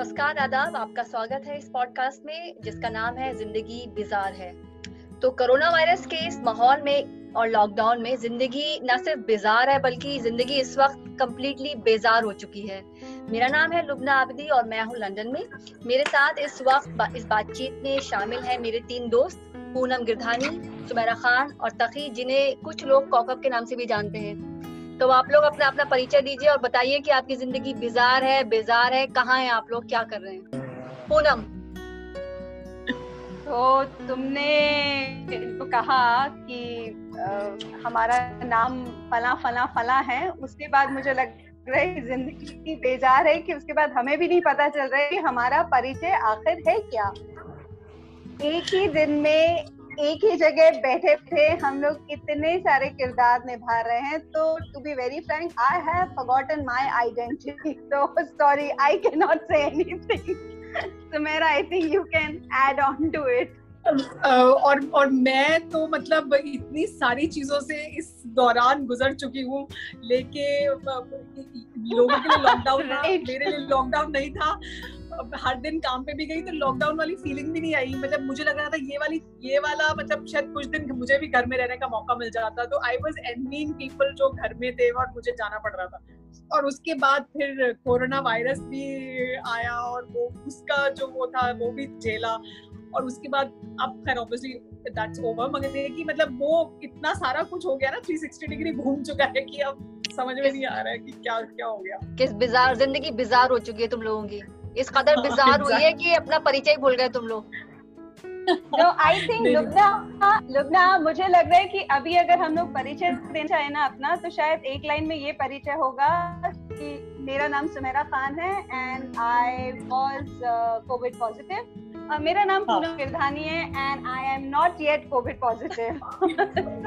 नमस्कार आदाब। आपका स्वागत है इस पॉडकास्ट में जिसका नाम है ज़िंदगी बिजार है। तो कोरोना वायरस के इस माहौल में और लॉकडाउन में ज़िंदगी न सिर्फ़ बेजार है बल्कि ज़िंदगी इस वक्त कम्प्लीटली बेजार हो चुकी है। मेरा नाम है लुबना आबदी और मैं हूँ लंदन में। मेरे साथ इस वक्त बा, इस बातचीत में शामिल है मेरे तीन दोस्त पूनम गिरधानी सुमेरा खान और तकी जिन्हें कुछ लोग कॉकअप के नाम से भी जानते हैं। तो आप लोग अपना अपना परिचय दीजिए और बताइए कि आपकी ज़िंदगी बिजार है बेजार है कहाँ है आप लोग क्या कर रहे हैं? पूनम। तो तुमने जो कहा कि आ, हमारा नाम फला फला फला है। उसके बाद मुझे लग रहा है ज़िंदगी बेजार है कि उसके बाद हमें भी नहीं पता चल रहा है कि हमारा परिचय आखिर है क्या। एक ही दिन में एक ही जगह बैठे थे हम लोग इतने सारे किरदार निभा रहे हैं। तो to be very frank I have forgotten my identity तो sorry I can not say anything so मेरा I think you can add on to it और और मैं तो मतलब इतनी सारी चीज़ों से इस दौरान गुजर चुकी हूँ लेके लोगों के लिए लॉकडाउन मेरे लिए लॉकडाउन नहीं था। हर दिन काम पे भी गई तो लॉकडाउन वाली फीलिंग भी नहीं आई। मतलब मुझे लग रहा था ये वाली, ये वाला मतलब शायद कुछ दिन मुझे भी घर में रहने का मौका मिल जाता। तो आई वॉज़ एनमीन पीपल जो घर में थे और मुझे जाना पड़ रहा था। और उसके बाद फिर कोरोना वायरस भी आया और वो, उसका जो वो था, वो भी झेला। और उसके बाद अब खैर ऑब्वियसली दैट्स ओवर मगर कि मतलब वो इतना सारा कुछ हो गया ना 360 डिग्री घूम चुका है कि अब समझ में नहीं आ रहा है कि क्या क्या हो गया। किस बिजार ज़िंदगी बिजार हो चुकी है तुम लोगों की। इस कदर बिजार हुई है कि अपना परिचय भूल गए तुम लोग। तो आई थिंक लुबना लुबना मुझे लग रहा है कि अभी अगर हम लोग परिचय देना चाहे ना अपना तो शायद एक लाइन में ये परिचय होगा कि मेरा नाम सुमेरा खान है and I was covid positive मेरा नाम हाँ। पूनम गिरधानी है and I am not yet covid positive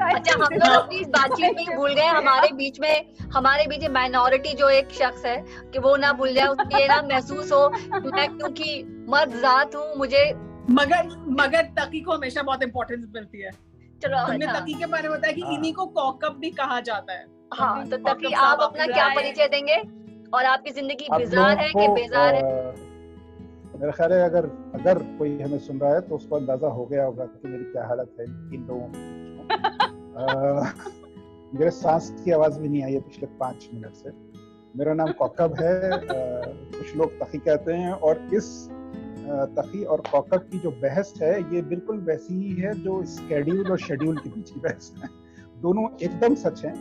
अच्छा हम लोग अपनी बातचीत में भूल गए हमारे बीच में हमारे बीच माइनॉरिटी जो एक शख्स है कि वो ना भूल जाए उसको ये ना महसूस हो मैं क्योंकि मर्द जात हूँ मुझे मगर मगर तकी को हमेशा बहुत इम्पोर्टेंस मिलती है। चलो हमने हाँ। तकी के बारे में बताया कि हाँ। इन्हीं को कॉकअप भी कहा जाता है। हाँ तो तकी आप अपना क्या परिचय देंगे? और आपकी ज़िंदगी बेजार है कि बेजार है? मेरा ख्याल है अगर अगर कोई हमें सुन रहा है तो उसको अंदाज़ा हो गया होगा कि मेरी क्या हालत है इन लोगों मेरे सांस की आवाज़ भी नहीं आई है पिछले पाँच मिनट से। मेरा नाम कौकब है। कुछ लोग तखी कहते हैं और इस तखी और कौकब की जो बहस है ये बिल्कुल वैसी ही है जो स्केड्यूल और शेड्यूल के बीच की बहस है। दोनों एकदम सच हैं।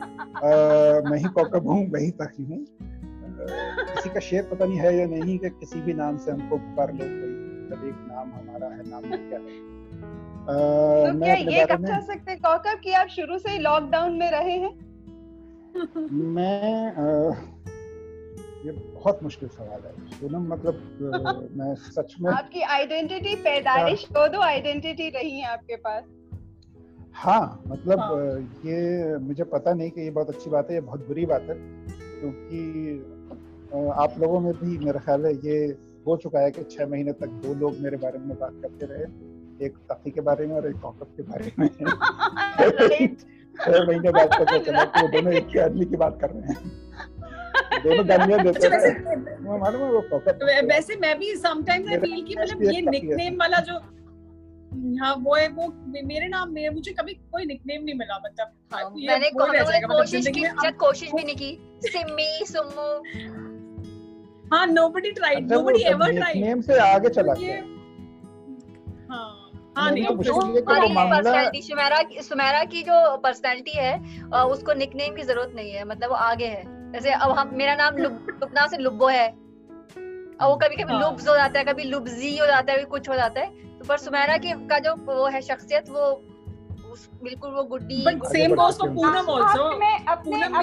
मैं ही कौकब हूँ मैं ही तकी हूँ। किसी का शेर पता नहीं है या नहीं कि किसी भी नाम से हमको पुकार लो कोई। मतलब एक नाम हमारा है नाम क्या है? आ, तो क्या ये कब सकते कौकब कि आप शुरू से ही लॉकडाउन में रहे हैं? मैं आ, ये बहुत मुश्किल सवाल है। पूनम मतलब मैं सच में आपकी आइडेंटिटी पैदाइश को दो आइडेंटिटी रही है आपके पास। हाँ मतलब हाँ. ये मुझे पता नहीं कि ये बहुत अच्छी बात है ये बहुत बुरी बात है क्योंकि आप लोगों में भी मेरा ख्याल है ये हो चुका है कि छह महीने तक दो लोग मेरे बारे में बात करते रहे एक तकी के बारे में और एक कॉकअप के बारे में। छह महीने बाद पता चला कि वो दोनों एक ही आदमी की बात कर रहे हैं। दोनों गालियाँ देते हैं मालूम है वो कॉकअप वैसे मैं भी समटाइम्स आई फील कि मतलब ये निकनेम वाला जो हाँ वो है वो मेरे नाम में मुझे कभी कोई निकनेम नहीं मिला मतलब हाँ, हाँ मैंने मतलब कोशिश की कोशिश भी नहीं की सिम्मी सुम्मू। हाँ nobody tried nobody ever tried nickname से आगे चला गया। हाँ हाँ नहीं पर्सनालिटी सुमेरा सुमेरा की जो पर्सनालिटी है उसको निकनेम की ज़रूरत नहीं है मतलब वो आगे है। जैसे अब हम मेरा नाम लुबना से लुब्बो है। और वो कभी कभी लुब्स हो जाता है कभी लुब्जी हो जाता है कुछ हो जाता है। तो पर सुमेरा की का जो वो है शख्सियत वो बिल्कुल वो Guddi but same goes for Poonam also Poonam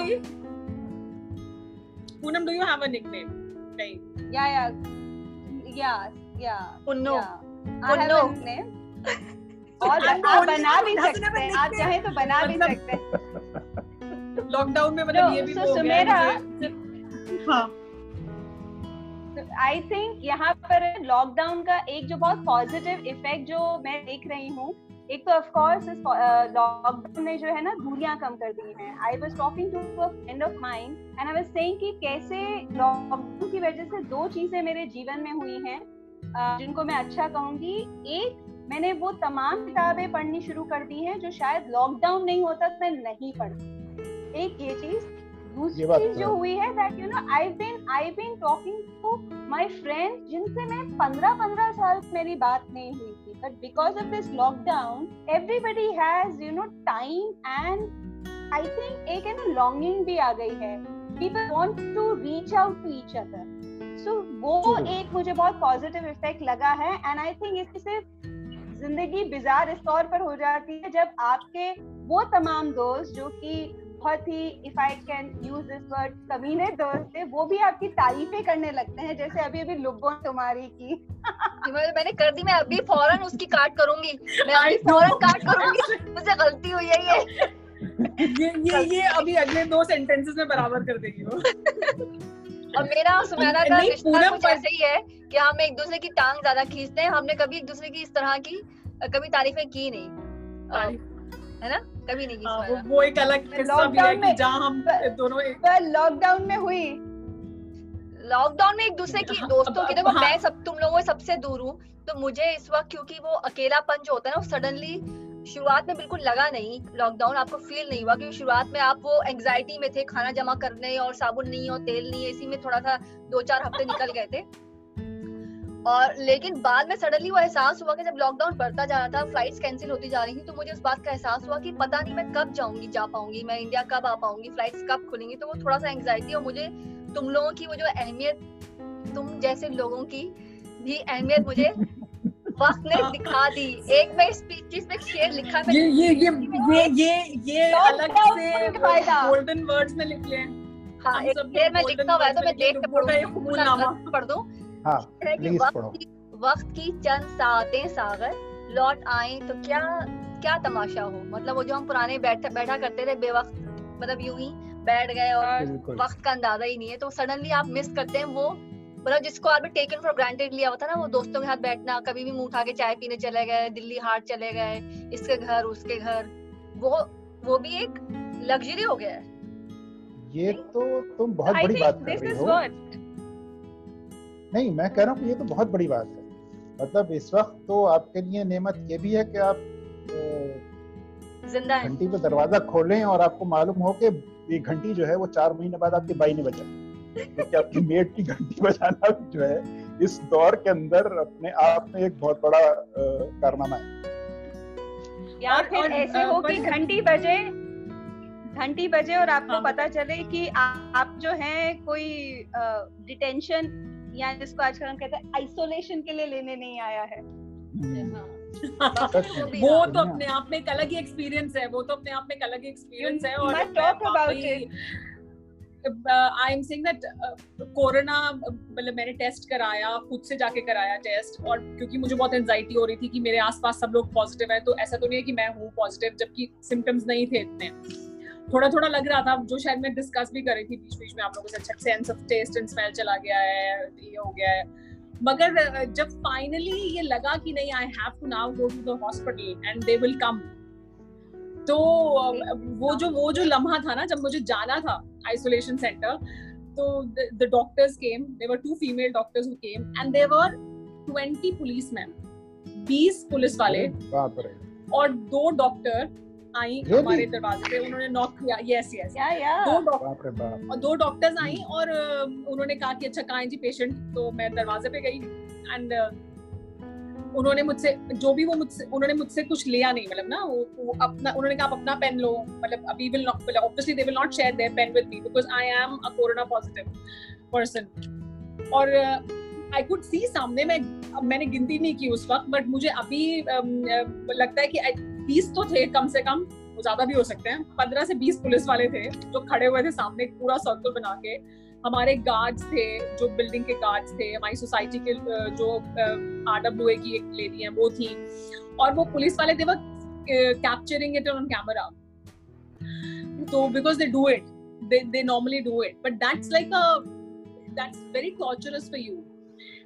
Poonam do you have a nickname नहीं या या या या पुन्नो पुन्नो और आप बना भी सकते हैं। आप चाहे तो बना भी मतलब सकते हैं। लॉकडाउन में मतलब ये भी हो गया हाँ। आई थिंक यहाँ पर लॉकडाउन का एक जो बहुत पॉजिटिव इफ़ेक्ट जो मैं देख रही हूँ एक तो ऑफ़ कोर्स इस लॉकडाउन ने जो है ना दूरियाँ कम कर दी हैं। I was talking to friend of mine and I was saying कि कैसे लॉकडाउन की वजह से दो चीज़ें मेरे जीवन में हुई हैं। जिनको मैं अच्छा कहूँगी एक मैंने वो तमाम किताबें पढ़नी शुरू कर दी हैं जो शायद लॉकडाउन नहीं होता तो मैं नहीं पढ़ती एक ये चीज़। दूसरी चीज़ जो हुई है that you know I been I been talking to my friends जिनसे मैं 15 15 साल मेरी बात नहीं हुई थी। But because of this lockdown everybody has you know time and I think एक है ना लॉन्गिंग भी आ गई है। People want to reach out to each other so वो एक मुझे बहुत पॉजिटिव इफ़ेक्ट लगा है एंड आई थिंक इससे सिर्फ़ ज़िंदगी बिजार इस तौर पर हो जाती है जब आपके वो तमाम दोस्त जो कि बहुत ही if I can use this word कमीने दोस्त थे वो भी आपकी तारीफें करने लगते हैं जैसे अभी अभी लुब्बो तुम्हारी की। मैंने कर दी मैं अभी फ़ौरन उसकी काट करूँगी। मैं अभी फ़ौरन काट करूँगी। मुझे गलती हुई है ये। ये ये ये अभी अगले दो सेंटेंसेस में बराबर कर देगी वो। और मेरा और सुमैना का रिश्ता कुछ ऐसे ही है कि हम एक दूसरे की टांग ज़्यादा खींचते हैं हमने कभी एक दूसरे की इस तरह की कभी तारीफें की नहीं। है ना? कभी नहीं हाँ, वो, वो एक अलग किस्सा भी है कि जहाँ हम दोनों लॉकडाउन में हुई। लॉकडाउन में एक दूसरे की दोस्तों की देखो हाँ। मैं सब तुम लोगों से सबसे दूर हूँ तो मुझे इस वक्त क्योंकि वो अकेलापन जो होता है ना वो सडनली शुरुआत में बिल्कुल लगा नहीं। लॉकडाउन आपको फील नहीं हुआ क्योंकि शुरुआत में आप वो एंग्जाइटी में थे खाना जमा करने और साबुन नहीं और तेल नहीं है इसी में थोड़ा सा दो चार हफ़्ते निकल गए थे। और लेकिन बाद में सडनली वो एहसास हुआ कि जब लॉकडाउन बढ़ता जा रहा था फ्लाइट्स कैंसिल होती जा रही थी तो मुझे उस बात का एहसास हुआ कि पता नहीं मैं कब जाऊँगी जा पाऊँगी मैं इंडिया कब आ पाऊँगी फ्लाइट्स कब खुलेंगी तो वो थोड़ा सा एंग्जाइटी और मुझे तुम लोगों की वो जो अहमियत तुम जैसे लोगों की भी अहमियत मुझे वक्त ने दिखा दी। एक मैं स्पीच में शेर लिखा मैं ये ये ये ये ये ये अलग से गोल्डन वर्ड्स में लिख ले। हाँ एक शेर मैं लिखा हुआ है तो मैं देख के पढ़ दूँ। हाँ, वक्त की चंद सातें सागर लौट आए तो क्या क्या तमाशा हो? मतलब वो जो हम पुराने बैठा बैठा करते थे बेवक्त मतलब यूँ ही बैठ गए और हाँ, वक्त का अंदाज़ा ही नहीं है तो सडनली आप मिस करते हैं वो मतलब जिसको आपने टेकन फॉर ग्रांटेड लिया होता ना वो दोस्तों के साथ बैठना कभी भी मुँह उठा के चाय पीने चले गए दिल्ली हाट चले गए इसके घर उसके घर वो वो भी एक लग्जरी हो गया है। ये तो तुम बहुत बड़ी बात कर रही हो। नहीं मैं कह रहा हूँ ये तो बहुत बड़ी बात है। मतलब इस वक्त तो आपके लिए नेमत ये भी है कि आप ज़िंदा घंटी पे दरवाज़ा खोलें और आपको मालूम हो कि ये घंटी जो है वो चार महीने बाद आपके बाई ने बजा क्योंकि आपकी मेट की घंटी बजाना जो है इस दौर के अंदर अपने आप में एक बहुत बड़ा कारनामा है। या फिर ऐसे हो कि घंटी बजे घंटी बजे और आपको हाँ। पता चले कि आ, आप जो है कोई डिटेंशन या जिसको आजकल हम कहते हैं आइसोलेशन के लिए लेने नहीं आया है। हाँ। वो तो अपने आप में एक अलग ही एक्सपीरियंस है वो तो अपने आप में एक अलग ही एक्सपीरियंस है और talk about it I am saying that corona मतलब मैंने टेस्ट कराया खुद से जाके कराया टेस्ट और क्योंकि मुझे बहुत एंजाइटी हो रही थी कि मेरे आसपास सब लोग पॉजिटिव है तो ऐसा तो नहीं है कि मैं हूँ पॉजिटिव जबकि सिम्टम्स नहीं थे इतने। थोड़ा थोड़ा लग रहा था जो शायद मैं डिस्कस भी कर रही थी बीच बीच में आप लोगों से अच्छा sense of taste and smell चला गया है ये हो गया है। मगर जब फाइनली ये लगा कि नहीं I have to now go to the hospital and they will come तो वो जो वो जो लम्हा था ना जब मुझे जाना था आइसोलेशन सेंटर तो the doctors came they were two female doctors who came and they were 20 policeman 20 police वाले और दो डॉक्टर आई हमारे दरवाजे पे उन्होंने नॉक किया। यस यस या या? दो डॉक्टर और दो डॉक्टर्स आई और उन्होंने कहा कि अच्छा कहाँ जी पेशेंट तो मैं दरवाजे पे गई एंड उन्होंने मुझसे जो भी वो मुझसे उन्होंने मुझसे कुछ लिया नहीं मतलब ना वो, वो अपना उन्होंने कहा आप अपना पेन लो मतलब अभी will not obviously they will not share their pain with me because I am a corona positive person और आई कुड सी सामने मैं मैंने गिनती नहीं की उस वक्त बट मुझे अभी लगता है कि बीस तो थे, कम से कम ज़्यादा भी हो सकते हैं। पंद्रह से बीस पुलिस वाले थे जो खड़े हुए थे सामने पूरा सर्कल बना के। हमारे गार्ड्स थे, जो बिल्डिंग के गार्ड्स थे, हमारी सोसाइटी के जो आर डब्ल्यू की एक लेडी है, वो थी। और वो पुलिस वाले थे कैप्चरिंग इट ऑन कैमरा तो because they do it they normally do it but that's like a that's very torturous for you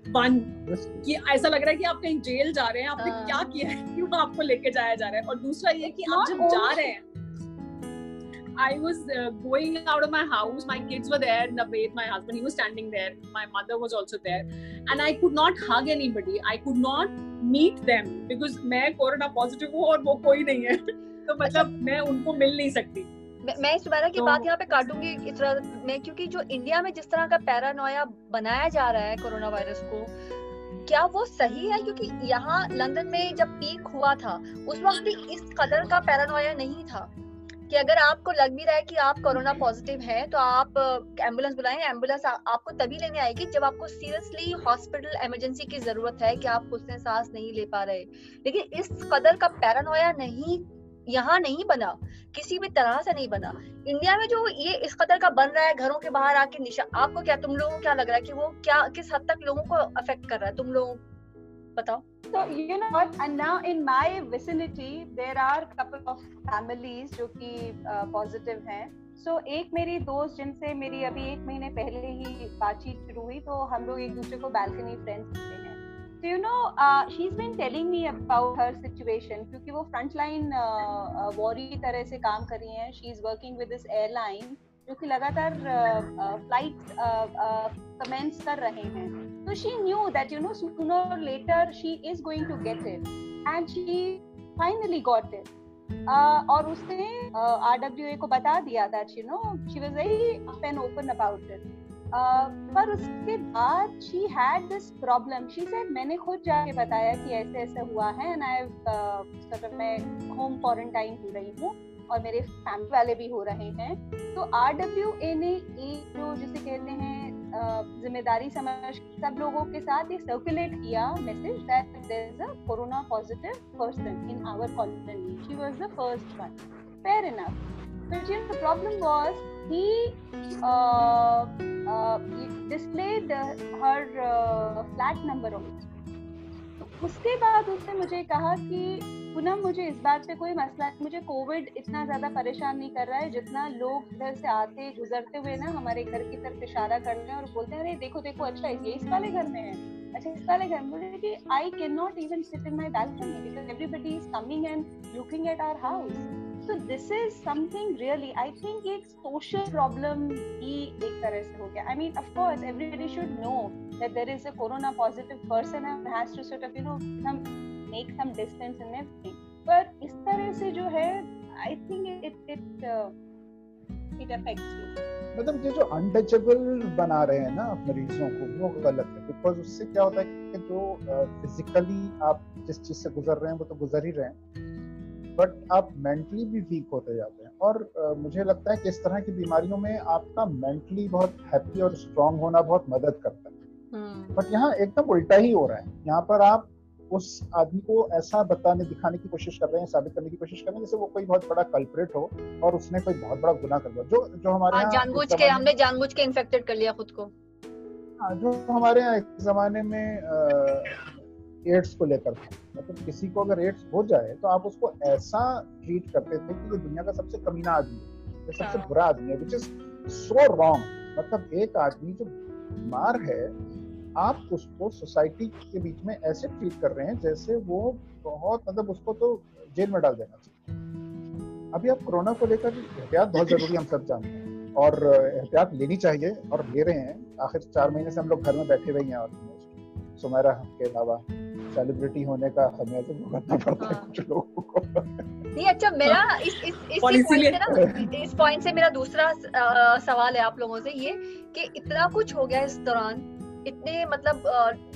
one कि ऐसा लग रहा है कि आप कहीं जेल जा रहे हैं आपने हाँ. क्या किया है क्यों आपको लेके जाया जा रहा है और दूसरा ये कि आप जब जा रहे हैं I was uh, going out of my house. My kids were there. Naved, my husband, he was standing there. My mother was also there, and I could not hug anybody. I could not meet them because मैं corona positive हूँ और वो कोई नहीं है तो मतलब मैं उनको मिल नहीं सकती मैं सुबैरा की तो, बात यहाँ पे काटूँगी इस तरह में क्योंकि जो इंडिया में जिस तरह का पैरानोया बनाया जा रहा है कोरोना वायरस को क्या वो सही है? क्योंकि यहाँ लंदन में जब पीक हुआ था उस वक्त भी इस कदर का पैरानोया नहीं था। कि अगर आपको लग भी रहा है कि आप कोरोना पॉजिटिव हैं तो आप एंबुलेंस बुलाएँ एंबुलेंस आपको तभी लेने आएगी जब आपको सीरियसली हॉस्पिटल इमरजेंसी की ज़रूरत है कि आप उसने सांस नहीं ले पा रहे। लेकिन इस कदर का पैरानोया नहीं यहाँ नहीं बना, किसी भी तरह से नहीं बना इंडिया में जो ये इस कदर का बन रहा है, घरों के बाहर आके निशा, आपको क्या, तुम लोगों को क्या लग रहा है कि वो क्या, किस हद तक लोगों को अफेक्ट कर रहा है तुम लोग बताओ So, you know what? And now in my vicinity, there are couple of families जो कि पॉजिटिव हैं. So, एक मेरी दोस्त जिनसे मेरी अभी एक महीने पहले ही बातचीत शुरू हुई तो हम लोग एक दूसरे को बालकनी फ्रेंड्स हैं. Uh, she's been telling me about her situation क्योंकि वो फ्रंटलाइन वॉरी की तरह से काम कर रही हैं. She is working with this airline जो कि लगातार फ़्लाइट कमेंट्स कर रहे हैं। तो she knew that you know sooner later she is going to get it and she finally got it और उसने आर डब्ल्यू को बता दिया that you know she was very open open about it पर उसके बाद she had this problem she said मैंने खुद जाके बताया कि ऐसे ऐसे हुआ है एंड आई सॉर्ट मैं होम क्वारंटाइन हो रही हूँ और मेरे फैमिली वाले भी हो रहे हैं। तो आर डब्ल्यू ए ने एक जो जिसे कहते हैं ज़िम्मेदारी समझ सब लोगों के साथ ये सर्कुलेट किया message that there is a corona positive person in our colony she was the first one fair enough know, the problem was he uh, uh, displayed her uh, flat number also उसके बाद उसने मुझे कहा कि पूनम मुझे इस बात पे कोई मसला मुझे कोविड इतना ज़्यादा परेशान नहीं कर रहा है जितना लोग इधर से आते गुजरते हुए ना हमारे घर की तरफ़ इशारा कर रहे हैं और बोलते हैं अरे देखो देखो अच्छा ये इस वाले घर में है अच्छा इस वाले घर में कि I can not even sit in my balcony because everybody is coming and looking at our house so this is something really i think एक social problem ही एक तरह से हो गया i mean of course everybody should know that there is a corona positive person and has to sort of you know some make some distance and everything पर इस तरह से जो है think it it uh, it affects you मतलब ये जो untouchable बना रहे हैं ना मरीजों को वो गलत है बिकॉज़ उससे क्या होता है कि जो फिजिकली आप जिस चीज़ से गुजर रहे हैं वो तो गुजर ही रहे हैं बट आप मेंटली भी वीक होते जाते हैं। और uh, मुझे लगता है कि इस तरह की बीमारियों में आपका मेंटली बहुत हैप्पी और स्ट्रांग होना बहुत मदद करता है। But hmm. यहाँ एकदम उल्टा ही हो रहा है। यहाँ पर आप उस आदमी को ऐसा बताने दिखाने की कोशिश कर रहे हैं साबित करने की कोशिश कर रहे हैं जैसे वो कोई बहुत बड़ा कल्परेट हो और उसने कोई बहुत बड़ा गुना कर दिया। जो जो हमारे हाँ, जानबूझ के हमने जानबूझ के इन्फेक्टेड कर लिया खुद को। हाँ जो हमारे यहाँ एक जमाने में एड्स को लेकर था मतलब किसी को अगर एड्स हो जाए तो आप उसको ऐसा ट्रीट करते थे कि ये दुनिया का सबसे कमीना आदमी है ये सबसे हाँ। बुरा आदमी है विच इज़ सो रॉन्ग मतलब एक आदमी जो बीमार है आप उसको सोसाइटी के बीच में ऐसे ट्रीट कर रहे हैं जैसे वो बहुत मतलब उसको तो जेल में डाल देना चाहिए। अभी आप कोरोना को लेकर एहतियात बहुत ज़रूरी हम सब जानते हैं। और एहतियात लेनी चाहिए और ले रहे हैं। आखिर चार महीने से हम लोग घर में बैठे हुए हैं और सुमेरा के अलावा सेलिब्रिटी होने का हमें तो भुगतना पड़ता है हाँ। कुछ लोगों को। नहीं अच्छा मेरा इस इस इस पॉइंट से ना इस पॉइंट से मेरा दूसरा सवाल है आप लोगों से ये कि इतना कुछ हो गया इस दौरान इतने मतलब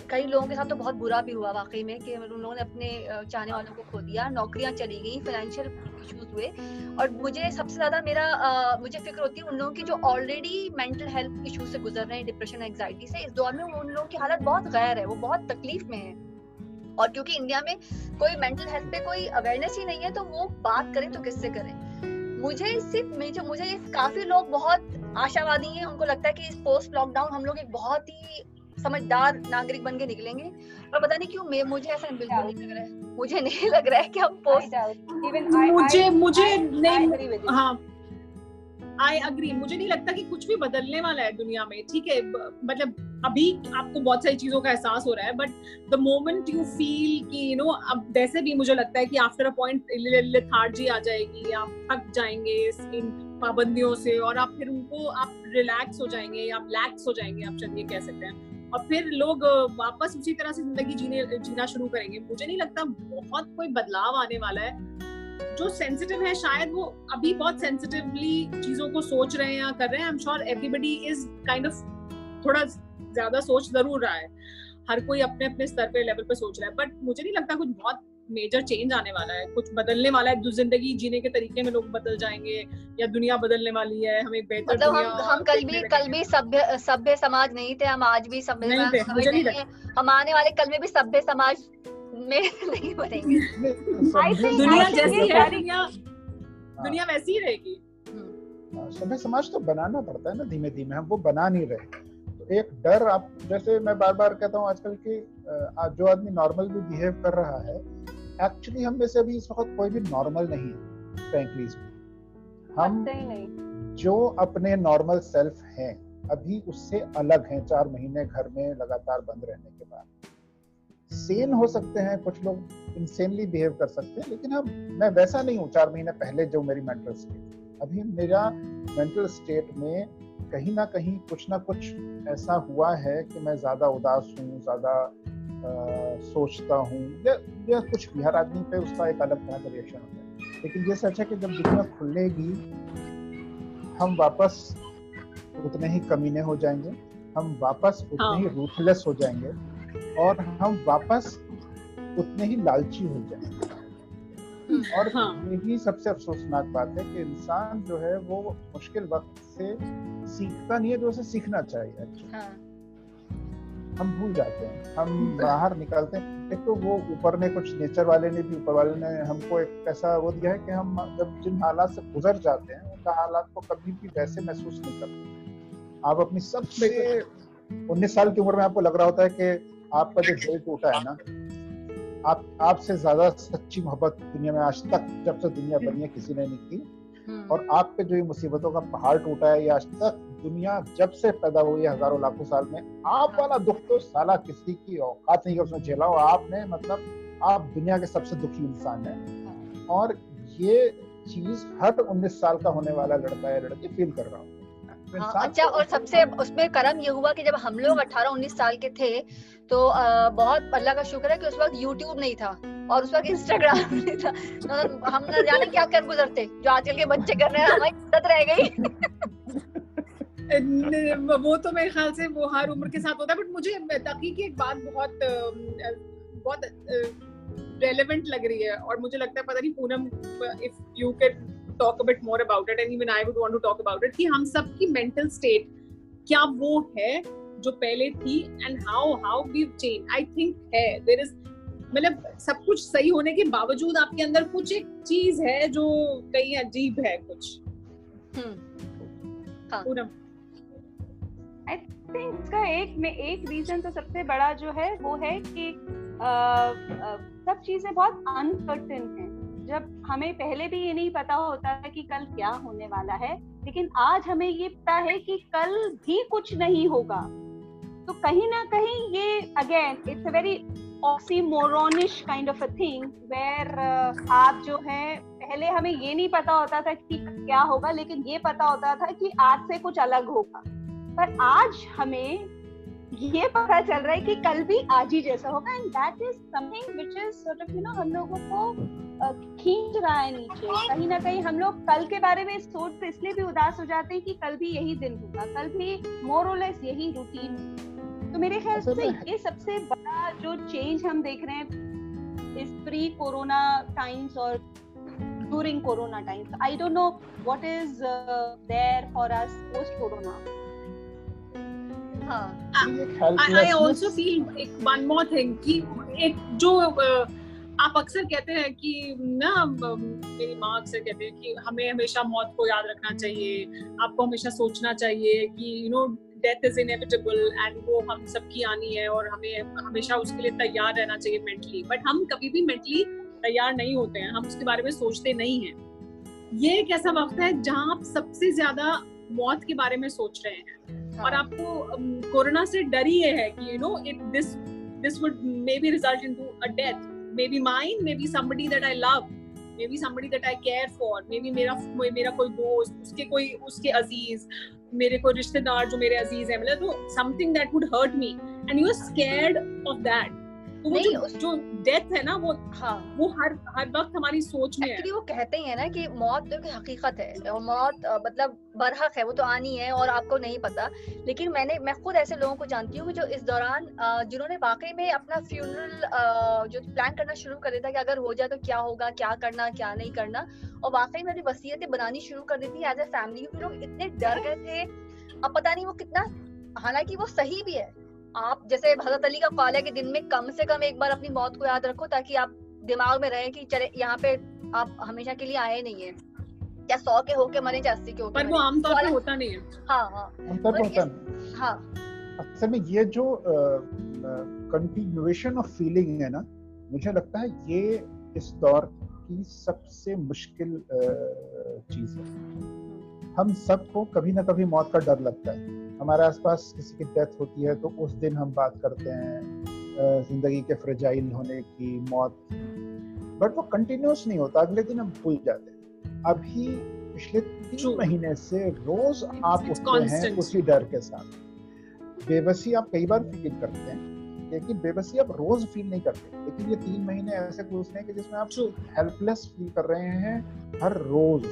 कई लोगों के साथ तो बहुत बुरा भी हुआ वाकई में कि उन लोगों ने अपने चाहने वालों को खो दिया नौकरियाँ चली गई फाइनेंशियल इश्यूज़ हुए। और मुझे सबसे ज़्यादा मेरा आ, मुझे फ़िक्र होती है उन लोगों की जो ऑलरेडी मेंटल हेल्थ इश्यूज़ से गुजर रहे हैं डिप्रेशन एंग्जाइटी से इस दौर में उन लोगों की हालत बहुत गैर है वो बहुत तकलीफ़ में है। और क्योंकि इंडिया में कोई मेंटल हेल्थ पे कोई अवेयरनेस ही नहीं है तो वो बात करें तो किससे करें? मुझे सिर्फ़ मुझे मुझे काफ़ी लोग बहुत आशावादी हैं। उनको लगता है कि इस पोस्ट लॉकडाउन हम लोग एक बहुत ही समझदार नागरिक बन के निकलेंगे। और पता नहीं क्यों मैं मुझे ऐसा बिल्कुल नहीं लग रहा है। मुझे नहीं लग रहा है कि हम पोस्ट मुझे मुझे नहीं हाँ आई अग्री मुझे नहीं लगता कि कुछ भी बदलने वाला है दुनिया में, ठीक है? मतलब अभी आपको बहुत सारी चीज़ों का एहसास हो रहा है but the moment you feel कि यू नो अब वैसे भी मुझे लगता है कि आफ्टर अ पॉइंट लेथार्जी आ जाएगी, आप थक जाएँगे इन पाबंदियों से और आप फिर उनको, आप रिलैक्स हो जाएँगे, आप लैक्स हो जाएँगे, आप चलिए कह सकते हैं। और फिर लोग वापस उसी तरह से ज़िंदगी जीने, जीना शुरू करेंगे। मुझे नहीं लगता बहुत कोई बदलाव आने वाला है। जो सेंसिटिव है शायद वो अभी बहुत सेंसिटिवली चीज़ों को सोच रहे हैं या कर रहे हैं। I am sure everybody is kind of थोड़ा ज़्यादा सोच ज़रूर रहा है। हर कोई अपने अपने स्तर पे लेवल पे सोच रहा है। बट मुझे नहीं लगता कुछ बहुत मेजर चेंज आने वाला है। कुछ बदलने वाला है। ज़िंदगी जीने के तरीके में लोग बदल जाएँगे या दुनिया बदलने वाली है। हमें बेहतर मतलब हम हम कल भी कल भी सभ्य सभ्य समाज नहीं थे। हम आज भी सभ्य नहीं थे। मुझे नहीं लगता हम आने वाले कल में भी सभ्य समाज में नहीं बनेंगे दुनिया जैसी है। दुनिया दुनिया वैसी ही रहेगी। सभ्य समाज तो बनाना पड़ता है ना धीमे धीमे हम वो बना नहीं रहे। एक डर आप जैसे मैं बार बार कहता हूँ आजकल की जो आदमी नॉर्मल भी बिहेव कर रहा है एक्चुअली हम में से अभी इस वक्त कोई भी नॉर्मल नहीं है फ्रेंकली हम जो अपने नॉर्मल सेल्फ हैं अभी उससे अलग हैं चार महीने घर में लगातार बंद रहने के बाद। सेन हो सकते हैं कुछ लोग इंसेनली बिहेव कर सकते हैं लेकिन अब मैं वैसा नहीं हूँ चार महीने पहले जो मेरी मेंटल स्टेट अभी मेरा मेंटल स्टेट में कहीं ना कहीं कुछ ना कुछ ऐसा हुआ है कि मैं ज़्यादा उदास हूँ ज़्यादा सोचता हूँ या, या कुछ भी हर आदमी पे उसका एक अलग तरह का रिएक्शन होता है। लेकिन ये सच है कि जब दुनिया खुलेगी हम वापस उतने ही कमीने हो जाएँगे हम वापस उतने हाँ। ही। रूथलेस हो जाएँगे। और हम वापस उतने ही लालची हो जाएँगे। और हाँ. यही सबसे अफसोसनाक बात है कि इंसान जो है वो मुश्किल वक्त से सीखता नहीं है जो उसे सीखना चाहिए हाँ. हम भूल जाते हैं। हम बाहर निकलते हैं। एक तो वो ऊपर ने कुछ नेचर वाले ने भी ऊपर वाले ने हमको एक ऐसा वो दिया है कि हम जब जिन हालात से गुजर जाते हैं उनका हालात को कभी भी वैसे महसूस नहीं करते। आप अपनी सबसे उन्नीस साल की उम्र में आपको लग रहा होता है कि आपका जो दिल टूटा है ना आप आपसे ज़्यादा सच्ची मोहब्बत दुनिया में आज तक जब से दुनिया बनी है किसी ने नहीं की। हम्म। और आप पे जो ये मुसीबतों का पहाड़ टूटा है ये आज तक दुनिया जब से पैदा हुई है हज़ारों लाखों साल में आप वाला दुख तो साला किसी की औकात नहीं है उसमें झेला हो आपने मतलब आप दुनिया के सबसे दुखी इंसान है। और ये चीज़ हर उन्नीस साल का होने वाला लड़का या लड़की फील कर रहा हूँ। हाँ, अच्छा और सबसे उसमें करम ये हुआ कि जब हम लोग 18-19 साल के थे तो आ, बहुत अल्लाह का शुक्र है कि उस वक्त यूट्यूब नहीं था और उस वक्त इंस्टाग्राम नहीं था। तो हम न जाने क्या कर गुजरते जो आजकल के बच्चे कर रहे हैं हमारी इज़्ज़त रह गई। वो तो मेरे ख्याल से वो हर उम्र के साथ होता है बट मुझे तकी की एक बात बहुत बहुत रेलेवेंट लग रही है और मुझे लगता है पता नहीं Poonam if you can talk a bit more about it and even I would want to talk about it कि हम सब की मेंटल स्टेट क्या वो है जो पहले थी and how how we change I think है देयर इज़ मतलब सब कुछ सही होने के बावजूद आपके अंदर कुछ एक चीज़ है जो कहीं अजीब है कुछ। हम्म हाँ। आई थिंक इसका एक में एक रीजन तो सबसे बड़ा जो है वो है कि आ, आ, सब चीज़ें बहुत अनसर्टेन हैं। जब हमें पहले भी ये नहीं पता होता है कि कल क्या होने वाला है, लेकिन आज हमें ये पता है कि कल भी कुछ नहीं होगा। तो कहीं ना कहीं ये again it's a very oxymoronish kind of a thing where आप जो है, पहले हमें ये नहीं पता होता था कि क्या होगा, लेकिन ये पता होता था कि आज से कुछ अलग होगा। पर आज हमें ये पता चल रहा है कि कल भी आज ही जैसा होगा। And that is something which is sort of you know हम लोगों को खींच रहा है नीचे। कहीं ना कहीं हम लोग कल के बारे में सोच इसलिए भी उदास हो जाते हैं कि कल भी यही दिन होगा। कल भी मोर और लेस यही रूटीन तो मेरे ख्याल से ये सबसे बड़ा जो चेंज हम देख रहे हैं इस प्री कोरोना टाइम्स और during corona times I don't know what is there for us post corona I also feel एक वन मोर थिंग कि एक जो आप अक्सर कहते हैं कि ना मेरी माँ अक्सर कहते हैं कि हमें हमेशा मौत को याद रखना चाहिए आपको हमेशा सोचना चाहिए कि you know death is inevitable and वो हम सबकी आनी है और हमें हमेशा उसके लिए तैयार रहना चाहिए मेंटली बट हम कभी भी मेंटली तैयार नहीं होते हैं हम उसके बारे में सोचते नहीं हैं। ये एक ऐसा वक्त है जहाँ आप सबसे ज़्यादा मौत के बारे में सोच रहे हैं। हाँ. और आपको कोरोना से डर ही है कि you know it this this would maybe result into a death maybe mine maybe somebody that I love maybe somebody that I care for maybe मेरा मेरा कोई दोस्त, उसके कोई, उसके अज़ीज़, मेरे कोई रिश्तेदार जो मेरे अज़ीज़ है मतलब तो something that would hurt me and you are scared of that तो वो जो, जो डेथ है ना वो हाँ वो हर हर वक्त हमारी सोच में है। वो कहते हैं ना कि मौत तो हकीकत है और मौत मतलब बरहक है वो तो आनी है और आपको नहीं पता। लेकिन मैंने मैं खुद ऐसे लोगों को जानती हूँ जो इस दौरान जिन्होंने वाकई में अपना फ्यूनरल जो प्लान करना शुरू कर दिया था कि अगर हो जाए तो क्या होगा क्या करना क्या नहीं करना और वाकई में वसीयतें बनानी शुरू कर दी थी एज ए फैमिली क्योंकि लोग इतने डर गए थे। अब पता नहीं वो कितना हालाँकि वो सही भी है आप जैसे हज़रत अली का कॉल है कि दिन में कम से कम एक बार अपनी मौत को याद रखो ताकि आप दिमाग में रहे कि चले यहाँ पे आप हमेशा के लिए आए नहीं है। या सौ के होके मरे या अस्सी के होके पर वो आमतौर पे होता नहीं है। हाँ हाँ। आमतौर पे होता हाँ। असल में ये जो कंटिन्यूएशन ऑफ़ फीलिंग है ना मुझे लगता है ये इस दौर की सबसे मुश्किल चीज़ है। हम सबको कभी ना कभी मौत का डर लगता है। हमारे आसपास किसी की डेथ होती है तो उस दिन हम बात करते हैं ज़िंदगी के फ्रजाइल होने की मौत बट वो कंटिन्यूस नहीं होता अगले दिन हम भूल जाते हैं। अभी पिछले तीन महीने से रोज आप उठते हैं उसी डर के साथ। बेबसी आप कई बार फील करते हैं लेकिन बेबसी आप रोज फील नहीं करते। लेकिन ये तीन महीने ऐसे गुजरे कि जिसमें आप हेल्पलेस फील कर रहे हैं हर रोज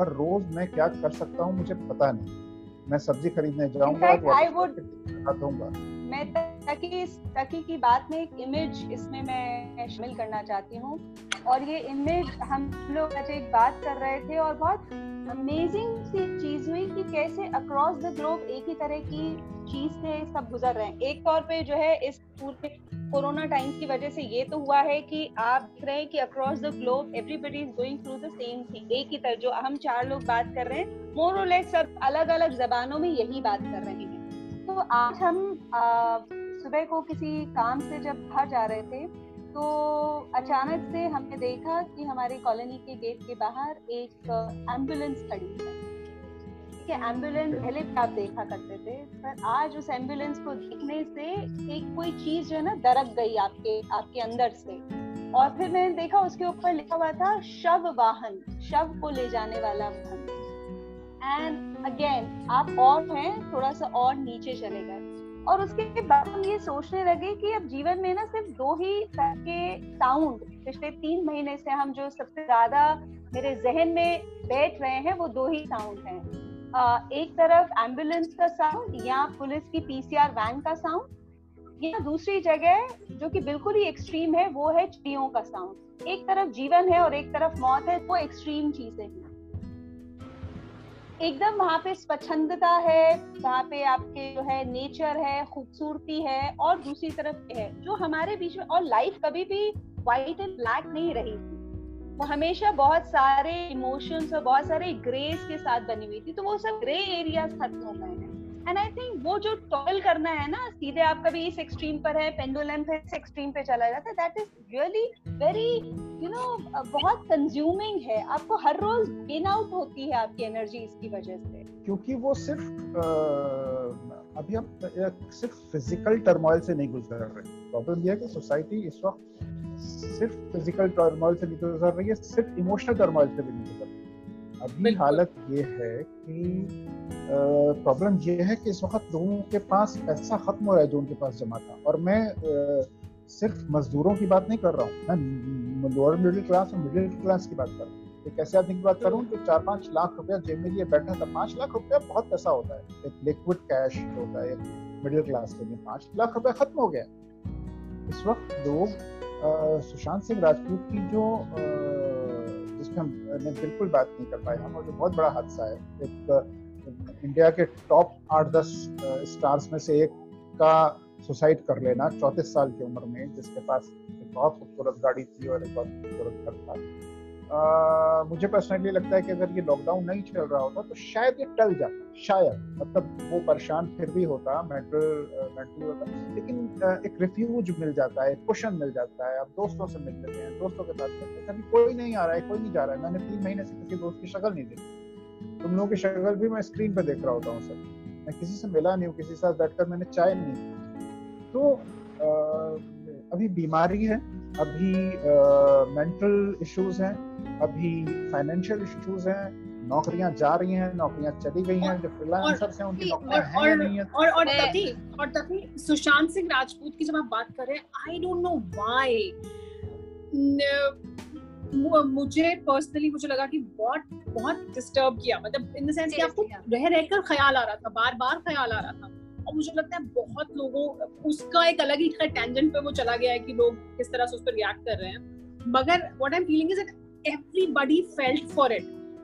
हर रोज मैं क्या कर सकता हूँ मुझे पता नहीं। मैं सब्ज़ी खरीदने जाऊँगा तो दूँगा। मैं तकी तकी की बात में एक इमेज इसमें मैं शामिल करना चाहती हूँ। और ये इमेज हम लोग आज एक बात कर रहे थे और बहुत अमेजिंग सी चीज़ हुई कि कैसे अक्रॉस द ग्लोब एक ही तरह की चीज़ से सब गुजर रहे हैं। एक तौर पे जो है इस पूरे कोरोना टाइम्स की वजह से ये तो हुआ है कि आप देख रहे हैं कि across the globe everybody is going through the same thing एक ही तरह, जो हम चार लोग बात कर रहे हैं मोर और लेस सब अलग अलग जबानों में यही बात कर रहे हैं। तो आज हम सुबह को किसी काम से जब घर जा रहे थे तो अचानक से हमने देखा कि हमारी कॉलोनी के गेट के बाहर एक एंबुलेंस खड़ी है। कि एंबुलेंस पहले भी आप देखा करते थे पर आज उस एंबुलेंस को देखने से एक कोई चीज़ जो है ना दरक गई आपके आपके अंदर से। और फिर मैंने देखा उसके ऊपर लिखा हुआ था शव वाहन शव को ले जाने वाला वाहन। एंड अगेन आप और हैं थोड़ा सा और नीचे चले गए। और उसके बाद हम ये सोचने लगे कि अब जीवन में ना सिर्फ़ दो ही तरह के साउंड पिछले तीन महीने से हम जो सबसे ज़्यादा मेरे जहन में बैठ रहे हैं वो दो ही साउंड हैं। एक तरफ़ एंबुलेंस का साउंड या पुलिस की पीसीआर वैन का साउंड या दूसरी जगह जो कि बिल्कुल ही एक्सट्रीम है, वो है चिड़ियों का साउंड एक तरफ़ जीवन है और एक तरफ़ मौत है वो एक्सट्रीम चीज़ें हैं. एकदम वहाँ पे स्वच्छंदता है, वहाँ पे आपके जो है नेचर है, खूबसूरती है, और दूसरी तरफ़ है, जो हमारे बीच में, और लाइफ कभी भी व्हाइट एंड ब्लैक नहीं रही वो हमेशा बहुत सारे इमोशंस और बहुत सारे ग्रेस के साथ बनी हुई थी तो वो सब ग्रे एरियाज़ खत्म हो गए एंड आई थिंक वो जो टॉयल करना है ना, सीधे आप कभी इस एक्सट्रीम पर है पेंडुलम पे इस एक्सट्रीम पे चला जाता है that is really very you know बहुत कंज्यूमिंग है। आपको हर रोज गेन आउट होती है आपकी एनर्जी इसकी वजह से। क्योंकि वो सिर्फ़ आ... अभी हम सिर्फ़ फ़िज़िकल टर्मोइल से नहीं गुजर रहे। प्रॉब्लम ये है कि सोसाइटी इस वक्त सिर्फ़ फ़िज़िकल टर्मोइल से नहीं गुजर रही है सिर्फ़ इमोशनल टर्मोइल से भी नहीं गुजर रही अभी हालत ये है कि प्रॉब्लम ये है कि इस वक्त लोगों के पास पैसा खत्म हो रहा है जो उनके पास जमा था। और मैं आ, सिर्फ़ मजदूरों की बात नहीं कर रहा हूँ मैं लोअर मिडिल क्लास और मिडिल क्लास की बात कर रहा हूँ। एक ऐसे आदमी की बात कर जो चार पाँच लाख रुपया जेब में लिए बैठा था पाँच लाख रुपया बहुत पैसा होता है। एक लिक्विड कैश होता है मिडिल क्लास के लिए पाँच लाख रुपया खत्म हो गया। इस वक्त लोग सुशांत सिंह राजपूत की जो जिसमें हमने बिल्कुल बात नहीं कर पाए, हम और जो बहुत बड़ा हादसा है, एक, इंडिया के टॉप आठ दस स्टार्स में से एक का सुसाइड कर लेना चौंतीस साल की उम्र में, जिसके पास एक बहुत खूबसूरत गाड़ी थी और एक बहुत खूबसूरत घर था। मुझे पर्सनली लगता है कि अगर ये लॉकडाउन नहीं चल रहा होता तो शायद ये टल जाता, शायद। मतलब वो परेशान फिर भी होता मेंटल मेंटली होता। लेकिन एक रिफ्यूज मिल जाता है कुशन मिल जाता है। आप दोस्तों से मिल लेते हैं, दोस्तों के साथ मिलते हैं। कभी कोई नहीं आ रहा है, कोई नहीं जा रहा है। मैंने तीन महीने से किसी दोस्त की शक्ल नहीं देखी। तुम लोगों की शक्ल भी मैं स्क्रीन पर देख रहा होता हूँ सर। मैं किसी से मिला नहीं हूँ, किसी के साथ बैठकर मैंने चाय नहीं तो अभी बीमारी है, अभी मेंटल इश्यूज़ हैं। अभी फाइनेंशियल इश्यूज़ हैं नौकरियाँ जा रही हैं नौकरियाँ चली गई हैं जो फ्रीलांसर्स हैं उनकी नौकरियाँ हैं या नहीं है? और और तभी और तभी सुशांत सिंह राजपूत की जब आप बात कर रहे हैं आई डोंट नो व्हाई मुझे पर्सनली मुझे लगा कि बहुत बहुत डिस्टर्ब किया मतलब इन द सेंस कि आपको रह रहकर ख्याल आ रहा था बार बार ख्याल आ रहा था। और मुझे लगता है बहुत लोगों उसका एक अलग ही टेंजेंट पे वो चला गया है कि लोग किस तरह से उस पर रिएक्ट कर रहे हैं। मगर what I am feeling is that everybody felt for it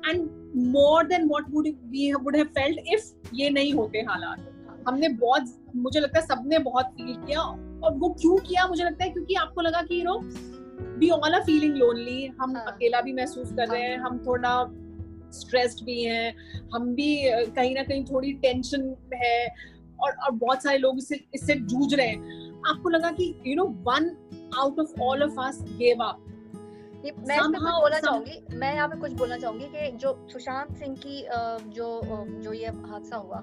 and more than what would we would have felt if ये नहीं होते हालात। हमने बहुत मुझे लगता है सबने बहुत फील किया। और वो क्यों किया मुझे लगता है क्योंकि आपको लगा कि you know we all are feeling lonely हम हाँ. अकेला भी महसूस कर रहे हैं। हम थोड़ा स्ट्रेस्ड भी हैं। हम भी कहीं ना कहीं थोड़ी टेंशन है। और और बहुत सारे लोग इससे इससे जूझ रहे हैं। आपको लगा कि you know one out of all of us give up मैं कुछ बोलना चाहूँगी मैं यहाँ पे कुछ बोलना चाहूँगी कि जो सुशांत सिंह की जो जो ये हादसा हुआ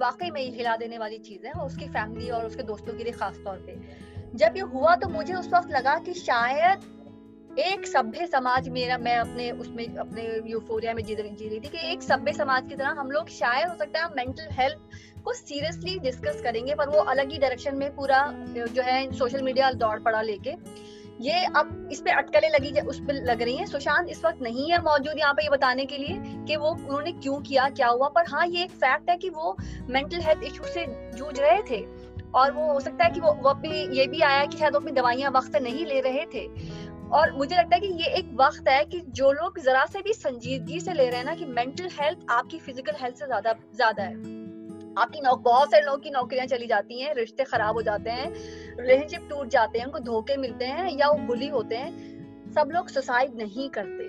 वाकई में हिला देने वाली चीज़ है और उसकी फैमिली और उसके दोस्तों के लिए खास तौर पे। जब ये हुआ तो मुझे उस वक्त लगा कि शायद एक सभ्य समाज मेरा मैं अपने उसमें अपने यूफोरिया में जी जी रही थी कि एक सभ्य समाज की तरह हम लोग शायद हो सकता है मेंटल हेल्थ को सीरियसली डिस्कस करेंगे पर वो अलग ही डायरेक्शन में पूरा जो है सोशल मीडिया दौड़ पड़ा लेके। ये अब इस पे अटकले लगी उस पर लग रही हैं। सुशांत इस वक्त नहीं है मौजूद यहाँ पे ये बताने के लिए कि वो उन्होंने क्यों किया, क्या हुआ। पर हाँ ये एक फैक्ट है कि वो मेंटल हेल्थ इशू से जूझ रहे थे। और वो हो सकता है कि वो वो अपनी ये भी आया कि शायद वो अपनी दवाइयाँ वक्त से नहीं ले रहे थे। और मुझे लगता है कि ये एक वक्त है कि जो लोग जरा से भी संजीदगी से ले रहे हैं ना कि मेंटल हेल्थ आपकी फ़िज़िकल हेल्थ से ज़्यादा ज़्यादा है। आपकी नौक बहुत सारे लोगों की नौकरियाँ चली जाती हैं, रिश्ते खराब हो जाते हैं रिलेशनशिप टूट जाते हैं, उनको धोखे मिलते हैं या वो बुली होते हैं, सब लोग सुसाइड नहीं करते।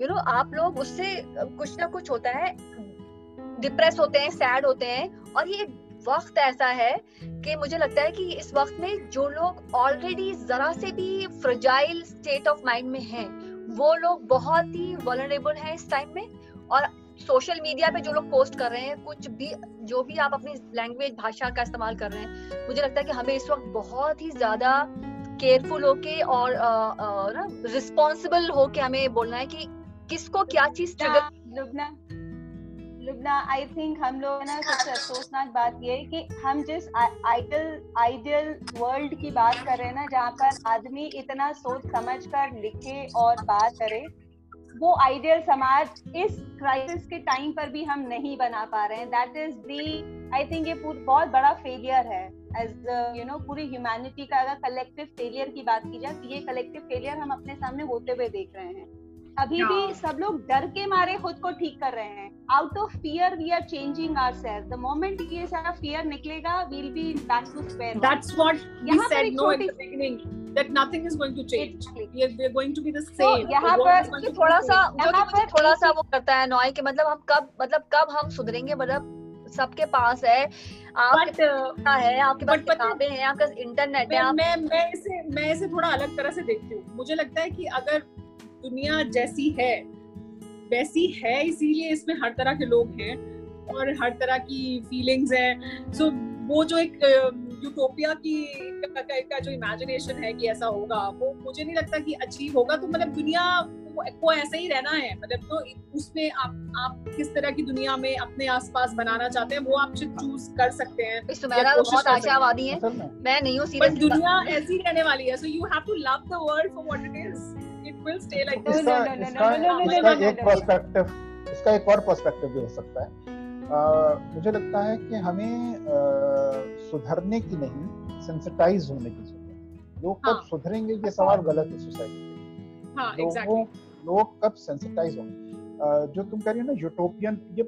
यू नो आप लोग उससे कुछ ना कुछ होता है डिप्रेस होते हैं सैड होते हैं, और ये वक्त ऐसा है कि मुझे लगता है कि इस वक्त में जो लोग ऑलरेडी जरा से भी फ्रजाइल स्टेट ऑफ़ माइंड में हैं, वो लोग बहुत ही वलरेबल हैं इस टाइम में, और सोशल मीडिया पे जो लोग पोस्ट कर रहे हैं कुछ भी जो भी आप अपनी लैंग्वेज भाषा का इस्तेमाल कर रहे हैं मुझे लगता है कि हमें इस वक्त बहुत ही ज़्यादा केयरफुल होके और रिस्पॉन्सिबल होके हमें बोलना है कि किसको क्या चीज़ लुबना लुबना आई थिंक हम लोग ना सबसे अफसोसनाक बात ये है कि हम जिस आइडल आइडियल वर्ल्ड की बात कर रहे हैं ना जहाँ पर आदमी इतना सोच समझ कर लिखे और बात करे वो आइडियल समाज इस क्राइसिस के टाइम पर भी हम नहीं बना पा रहे हैं। That is the I think ये बहुत बड़ा फेलियर है। एज यू नो पूरी ह्यूमैनिटी का अगर कलेक्टिव फेलियर की बात की जाए तो ये कलेक्टिव फेलियर हम अपने सामने होते हुए देख रहे हैं। अभी yeah. भी सब लोग डर के मारे खुद को ठीक कर रहे हैं। Out of fear we are changing our self the moment ये सारा फियर निकलेगा we'll be back to square that's what we said no in the beginning that nothing is going to change we are going to be the same यहाँ पर थोड़ा सा जो कि मुझे थोड़ा सा वो करता है नॉय के मतलब हम कब मतलब कब हम सुधरेंगे मतलब सबके पास है। आपके uh, है? आपके पास किताबें हैं आपके पास इंटरनेट है मैं मैं इसे मैं इसे थोड़ा अलग तरह से देखती हूँ। मुझे लगता है कि अगर दुनिया जैसी है वैसी है इसीलिए इसमें हर तरह के लोग हैं और हर तरह की फीलिंग्स हैं। सो so, वो जो एक यूटोपिया की का, का, का जो इमेजिनेशन है कि ऐसा होगा वो मुझे नहीं लगता कि अचीव होगा। तो मतलब दुनिया को ऐसे ही रहना है। मतलब तो उसमें आप आप किस तरह की दुनिया में अपने आसपास बनाना चाहते हैं वो आप चूज़ कर सकते हैं। सुमेरा तो बहुत आशावादी है। मैं। नहीं हूँ दुनिया ऐसी रहने वाली है। So you have to love the world for what it is will stay like this. इसका, no, no, इसका, no, no, no, इसका एक पर्सपेक्टिव इसका एक और पर्सपेक्टिव भी हो सकता है। uh, मुझे लगता है कि हमें uh, सुधरने की नहीं सेंसिटाइज होने की ज़रूरत लोग कब हाँ. सुधरेंगे ये सवाल गलत है सोसाइटी हाँ, लोगों लोग कब सेंसिटाइज होंगे? uh, जो तुम कह रही हो ना यूटोपियन ये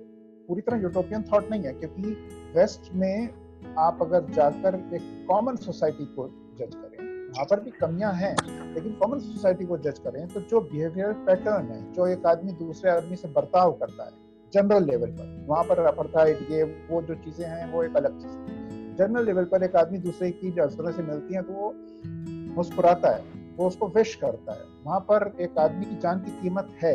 पूरी तरह यूटोपियन थॉट नहीं है क्योंकि वेस्ट में आप अगर जाकर एक कॉमन सोसाइटी को जज करें वहाँ पर भी कमियाँ हैं, लेकिन कॉमन सोसाइटी को जज करें तो जो बिहेवियर पैटर्न है, जो एक आदमी दूसरे आदमी से बर्ताव करता है जनरल लेवल पर, वहाँ पर अपर्थाइड ये, वो जो चीज़ें हैं, वो एक अलग चीज़ है। जनरल लेवल पर एक आदमी दूसरे की नज़रों से मिलती है तो वो मुस्कुराता है, वो उसको विश करता है। वहाँ पर एक आदमी की जान की कीमत है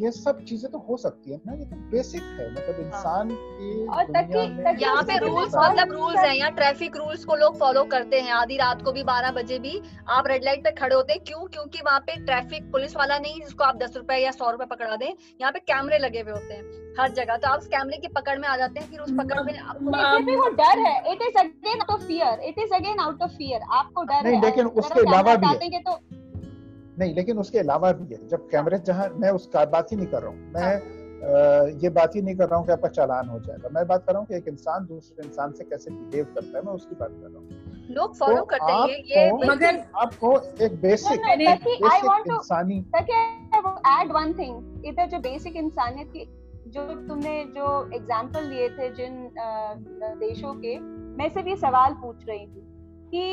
ये सब चीज़ें तो हो सकती है ना ये तो बेसिक है मतलब हाँ। इंसान की और यहाँ पे रूल्स मतलब रूल्स हैं यहाँ ट्रैफ़िक रूल्स को लोग फॉलो करते हैं। आधी रात को भी बारह बजे भी आप रेड लाइट पे खड़े होते हैं। क्यों? क्योंकि वहाँ पे ट्रैफ़िक पुलिस वाला नहीं जिसको आप दस रुपए या सौ रुपए पकड़ा दें यहाँ पे कैमरे लगे हुए होते हैं हर जगह। तो आप उस कैमरे की पकड़ में आ जाते हैं फिर उस पकड़ में आपको वो डर है। It is again out of fear it is again out of fear आपको डर है। लेकिन उसके अलावा भी है। तो नहीं लेकिन उसके अलावा भी है। जब कैमरे जहाँ मैं उसका बात ही नहीं कर रहा हूँ। मैं हाँ। ये बात ही नहीं कर रहा हूँ कि आपका चालान हो जाएगा। मैं बात कर रहा हूँ कि एक इंसान दूसरे इंसान से कैसे बिहेव करता है मैं उसकी बात कर रहा हूँ। लोग फॉलो तो करते हैं ये मगर आपको एक बेसिक इंसानी ताकि वो ऐड वन थिंग इधर जो बेसिक इंसानियत की जो तुमने जो एग्जांपल लिए थे जिन देशों के मैं सिर्फ़ ये सवाल पूछ रही थी कि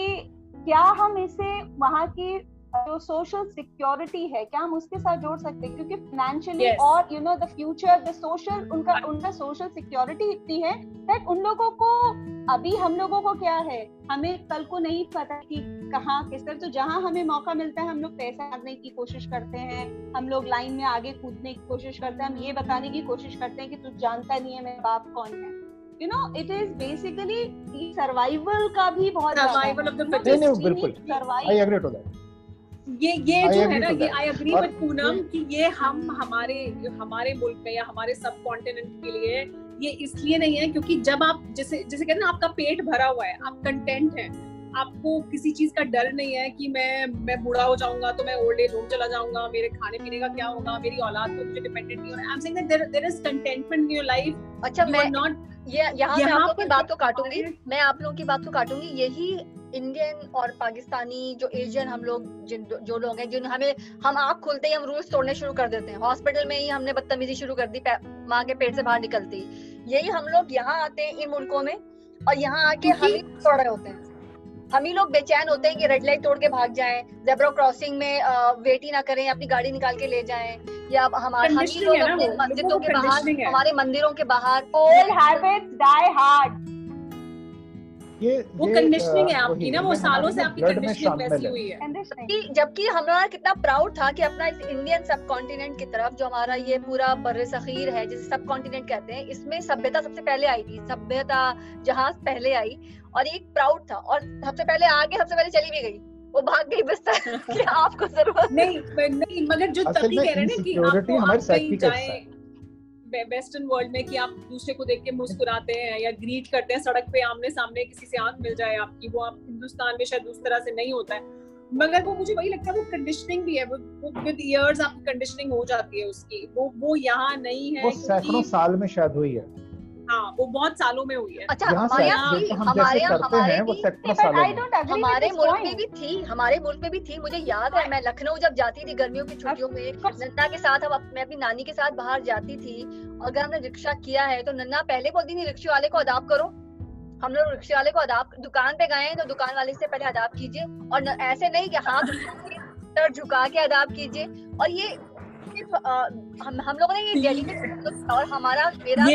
क्या हम इसे वहाँ की जो सोशल सिक्योरिटी है क्या हम उसके साथ जोड़ सकते हैं क्योंकि फाइनेंशियली Yes. और you know the future the social उनका उनका सोशल सिक्योरिटी इतनी है दैट उन लोगों को अभी हम लोगों को क्या है हमें कल को नहीं पता कि कहाँ किस तरह तो जहाँ हमें मौका मिलता है हम लोग पैसा करने की कोशिश करते हैं हम लोग लाइन में आगे कूदने की कोशिश करते हैं हम ये बताने की कोशिश करते हैं कि तू जानता नहीं है मेरा बाप कौन है you know it is basically survival का भी बहुत Survival of the नहीं, नहीं, fittest. बिल्कुल। Survive I agree to that ये ये I जो है ना ये that. I agree with Poonam कि ये हम हमारे हमारे मुल्क में या हमारे सब कॉन्टिनेंट के लिए ये इसलिए नहीं है क्योंकि जब आप जैसे जैसे कहते हैं ना आपका पेट भरा हुआ है आप कंटेंट हैं आपको किसी चीज़ का डर नहीं है कि मैं मैं बूढ़ा हो जाऊँगा तो मैं ओल्ड एज होम चला जाऊँगा मेरे खाने पीने का क्या होगा मेरी औलाद पे मुझे डिपेंडेंट नहीं होना I am saying that there there is contentment in your life अच्छा मैं नॉट ये यहाँ मैं आप लोगों की बात को काटूँगी है? मैं आप लोगों की बात को काटूँगी यही इंडियन और पाकिस्तानी जो एशियन हम लोग जिन जो लोग हैं जिन हमें हम आँख खुलते ही हम रूल्स तोड़ने शुरू कर देते हैं। हॉस्पिटल में ही हमने बदतमीजी शुरू कर दी माँ के पेट से बाहर निकलती। यही हम लोग यहाँ आते हैं इन मुल्कों में और यहाँ आके हम ही तोड़ रहे होते हैं। हम ही लोग बेचैन होते हैं कि रेड लाइट तोड़ के भाग जाएँ जेब्रा क्रॉसिंग में वेट ही ना करें अपनी गाड़ी निकाल के ले जाएँ या हमारे हम ही लोग अपने मस्जिदों के बाहर हमारे मंदिरों के बाहर ये वो कंडीशनिंग है आपकी ना वो सालों से आपकी कंडीशनिंग वैसी हुई है। जबकि हमारा कितना प्राउड था कि अपना इस इंडियन सब कॉन्टिनेंट की तरफ़ जो हमारा ये पूरा बर सखीर है जिसे सब कॉन्टिनेंट कहते हैं इसमें सभ्यता सबसे पहले आई थी सभ्यता जहाज़ पहले आई और एक प्राउड था और सबसे पहले आगे सबसे पहले चली भी गई। वो भाग गई बिस्तर कि आपको ज़रूरत नहीं नहीं मगर जो तभी कह रहे हैं ना कि आप कहीं जाएँ. वेस्टर्न वर्ल्ड में कि आप दूसरे को देख के मुस्कुराते हैं या ग्रीट करते हैं सड़क पे आमने सामने किसी से आँख मिल जाए आपकी वो आप हिंदुस्तान में शायद उस तरह से नहीं होता है। मगर वो मुझे वही लगता है वो कंडीशनिंग भी है वो विद इयर्स आपकी कंडीशनिंग हो जाती है उसकी। वो वो यहाँ नहीं है वो सैकड़ों साल में शायद हुई है। हाँ वो बहुत सालों में हुई है। अच्छा हमारे यहाँ हमारे यहाँ हमारे हमारे मुल्क में भी थी हमारे मुल्क में भी थी मुझे याद है मैं लखनऊ जब जाती थी गर्मियों की छुट्टियों में नन्ना के साथ हम मैं अपनी नानी के साथ बाहर जाती थी अगर हमने रिक्शा किया है तो नन्ना पहले बोलती थी रिक्शे वाले को अदाप करो। हम लोग रिक्शे वाले को अदाप दुकान पे गए तो दुकान वाले से पहले अदाप कीजिए और न, ऐसे नहीं कि हाथ सर झुका के अदाप कीजिए। और ये सिर्फ़ हम हम लोगों ने ये दिल्ली में और हमारा मेरा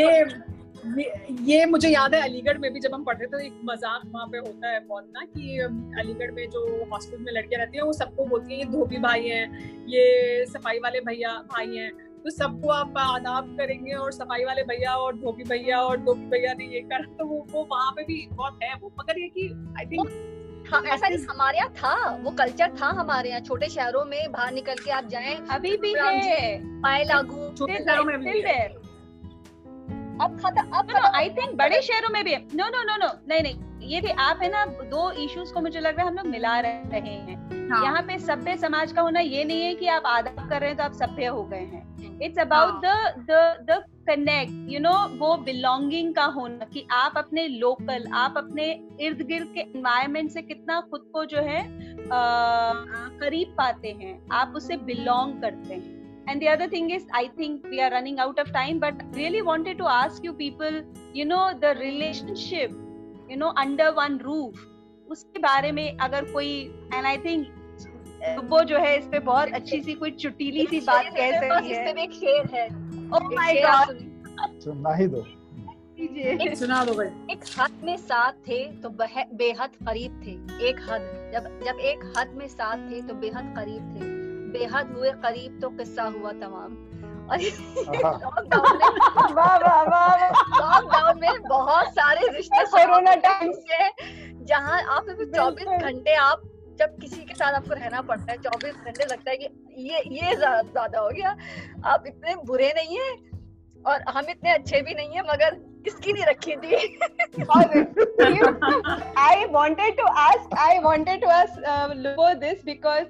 ये मुझे याद है अलीगढ़ में भी जब हम पढ़ते थे तो एक मज़ाक वहाँ पे होता है बहुत ना कि अलीगढ़ में जो हॉस्टल में लड़कियाँ रहती हैं वो सबको बोलती हैं ये धोबी भाई हैं ये सफ़ाई वाले भैया भाई हैं। तो सबको आप आदाब करेंगे और सफ़ाई वाले भैया और धोबी भैया और धोबी भैया ने ये कर तो वो वो वहाँ पे भी बहुत है वो। मगर ये कि आई थिंक हाँ ऐसा नहीं हमारे यहाँ था वो कल्चर था हमारे यहाँ। छोटे शहरों में बाहर निकल के आप जाएँ अभी भी है। पाए लागू। अब खत्म अब नो आई थिंक बड़े शहरों में भी है। नो नो नो नो नहीं नहीं ये भी आप है ना दो इश्यूज़ को मुझे लग रहा है हम लोग मिला रहे हैं। हाँ। यहाँ पे सभ्य समाज का होना ये नहीं है कि आप आदत कर रहे हैं तो आप सभ्य हो गए हैं। It's about the the the connect you know वो बिलोंगिंग का होना कि आप अपने लोकल आप अपने इर्द गिर्द के एनवायरमेंट से कितना खुद को जो है करीब पाते हैं। आप उससे बिलोंग करते हैं। And the other thing is i think we are running out of time but really wanted to ask you people you know the relationship you know under one roof उसके बारे में अगर कोई एंड आई थिंक वो जो है इस पे बहुत अच्छी सी कोई चुटीली सी बात कह सकती है पे एक शेर है ओह माय गॉड सुनना ही दो कीजिए सुना दो भाई एक हद में साथ थे तो बेहद करीब थे एक हद जब जब एक हद में साथ थे तो बेहद करीब थे बेहद हुए करीब तो किस्सा हुआ तमाम। लॉकडाउन में वाह वाह वाह लॉकडाउन में बहुत सारे रिश्ते कोरोना टाइम से जहाँ आप चौबीस घंटे आप जब किसी के साथ आपको रहना पड़ता है चौबीस घंटे लगता है कि ये ये ज़्यादा हो गया। आप इतने बुरे नहीं है और हम इतने अच्छे भी नहीं है मगर किसकी नहीं रखी थी? I wanted to ask I wanted to ask Lubo this because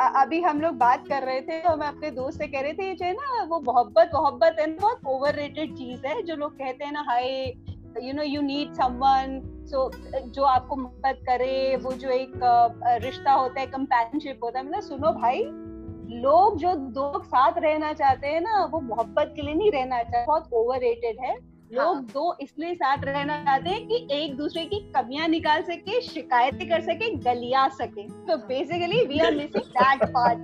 अभी हम लोग बात कर रहे थे तो मैं अपने दोस्त से कह रहे थे जो है ना, वो मोहब्बत मोहब्बत है ना, बहुत ओवर रेटेड चीज़ है, जो लोग कहते हैं ना, हाय you know you need someone so जो आपको मोहब्बत करे, वो जो एक रिश्ता होता है कंपेनशिप होता है मतलब सुनो भाई, लोग जो दो साथ रहना चाहते हैं ना, वो मोहब्बत के लिए नहीं रहना चाहते, बहुत ओवर रेटेड है। लोग हाँ. दो इसलिए साथ रहना चाहते हैं कि एक दूसरे की कमियाँ निकाल सके शिकायतें कर सके गलिया सके। तो basically we are missing that part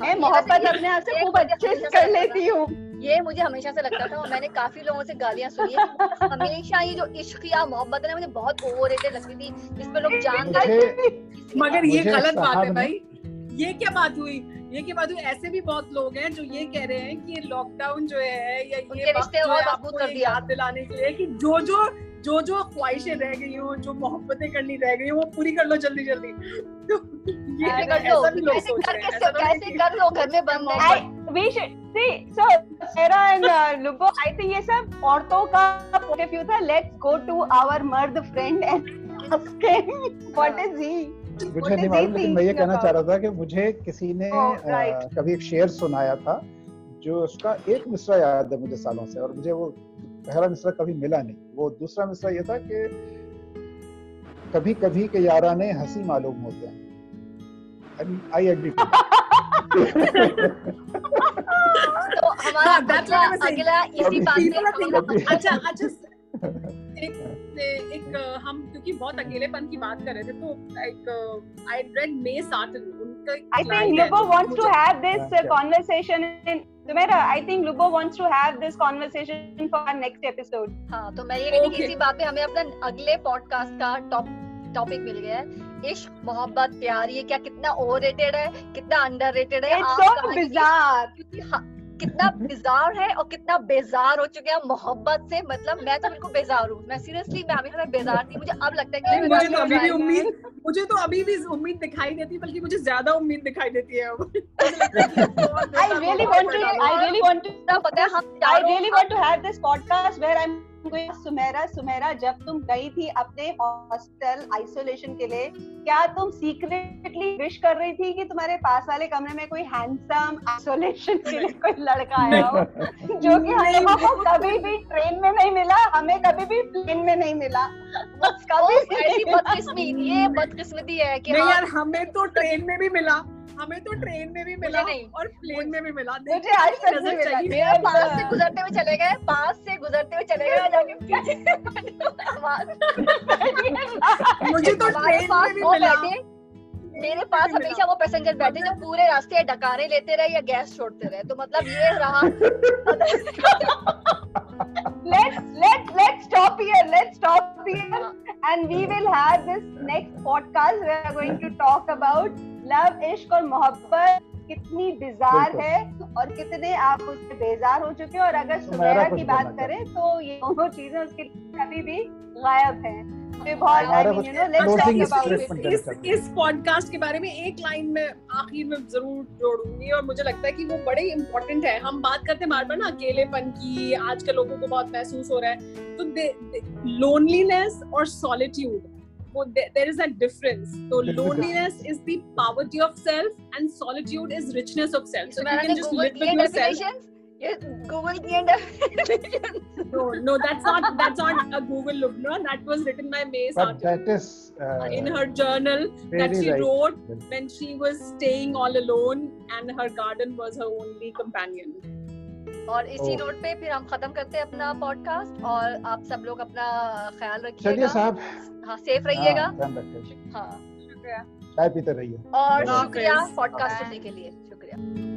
मैं मोहब्बत अपने आप से खूब अच्छे से कर लेती हूँ। ये मुझे हमेशा से लगता था और मैंने काफ़ी लोगों से गालियाँ सुनी है। हमेशा ये जो इश्क या मोहब्बत है मुझे बहुत ओवर लगती थी जिसमें लोग जान गए। मगर ये गलत बात है भाई। ये क्या बात हुई? ये की हुई ऐसे भी बहुत लोग हैं जो ये कह रहे हैं कि लॉकडाउन जो है या ये रिश्ते और मज़बूत कर दिया याद। दिलाने के लिए कि जो जो जो जो ख्वाहिशें रह गई हो जो मोहब्बतें करनी रह गई हो वो पूरी कर लो जल्दी जल्दी। तो ये कर लो। कैसे कर कैसे कर लो? घर में बंद Sarah and uh, ये सब औरतों का पॉइंट ऑफ़ व्यू था। Let's go to our मर्द ask him what is he मुझे नहीं मालूम लेकिन मैं ये कहना चाह रहा था कि मुझे किसी ने oh, right. कभी एक शेर सुनाया था जो उसका एक मिसरा याद है मुझे सालों से और मुझे वो पहला मिसरा कभी मिला नहीं। वो दूसरा मिसरा ये था कि कभी कभी के याराने हँसी मालूम होते हैं। आई एग्री तो हमारा हाँ, अगला अगला इसी बात पे अच्छा अच्छा। एक एक हम क्योंकि बहुत अकेलेपन की बात कर रहे थे तो एक आई रेड मे साटन उनका I think Lubo wants to have this conversation in Sumera, I think Lubo wants to have this conversation for our next episode. हाँ तो मैं ये कहती okay. इसी बात पे हमें अपना अगले पॉडकास्ट का टॉप टॉपिक मिल गया है इश्क मोहब्बत प्यार ये क्या कितना ओवररेटेड है कितना अंडररेटेड है It's so bizarre. क्योंकि कितना बिजार है और कितना बेजार हो चुके हैं मोहब्बत से। मतलब मैं तो बिल्कुल बेजार हूँ। मैं सीरियसली मैं हमेशा बेजार थी। मुझे अब लगता है कि मुझे तो अभी भी उम्मीद मुझे तो अभी भी उम्मीद दिखाई देती है बल्कि मुझे ज़्यादा उम्मीद दिखाई देती है I really want to I really want to पता है हम I really want to have this podcast where I am Sumera Sumera जब तुम गई थी अपने हॉस्टल आइसोलेशन के लिए क्या तुम सीक्रेटली विश कर रही थी कि तुम्हारे पास वाले कमरे में कोई हैंडसम आइसोलेशन के लिए कोई लड़का आया हो? जो कि हमें को कभी भी ट्रेन में नहीं मिला हमें कभी भी प्लेन में नहीं मिला। कभी बदकिस्मती ये बदकिस्मती है कि नहीं यार हमें तो ट्रेन में भी मिला। हमें तो ट्रेन में भी मिला नहीं। और प्लेन में भी मिला। मुझे आज तक नहीं मिला। मेरा पास से गुजरते हुए चले गए पास से गुजरते हुए चले गए जाके मुझे तो ट्रेन में भी मिला। मेरे पास हमेशा वो पैसेंजर बैठे जो पूरे रास्ते डकारे लेते रहे या गैस छोड़ते रहे। तो मतलब ये रहा। Let's let's let's stop here let's stop here. and we will have this next podcast we are going to talk about love इश्क और मोहब्बत कितनी बिजार है और कितने आप उससे बेजार हो चुके हैं। और अगर तो सुमेरा की बात करें तो ये दोनों चीज़ें उसके कभी भी गायब है। इस पॉडकास्ट के बारे में एक लाइन में आखिर में ज़रूर जोड़ूँगी और मुझे लगता है कि वो बड़े इम्पोर्टेंट है। हम बात करते हैं बार बार ना अकेलेपन की आजकल लोगों को बहुत महसूस हो रहा है। तो लोनलीनेस और solitude there is a difference. So loneliness is the poverty of self, and solitude is richness of self. So, so you can just live with yourself. Yes, Google the No, no, that's not that's not a Google look. No, that was written by May But that is uh, in her journal that she right. wrote when she was staying all alone and her garden was her only companion. और इसी note पे फिर हम खत्म करते हैं अपना podcast और आप सब लोग अपना ख्याल रखिएगा। चलिए साहब। हाँ सेफ़ रहिएगा। हाँ। शुक्रिया। चाय पीते रहिए। और शुक्रिया पॉडकास्ट सुनने के लिए। शुक्रिया।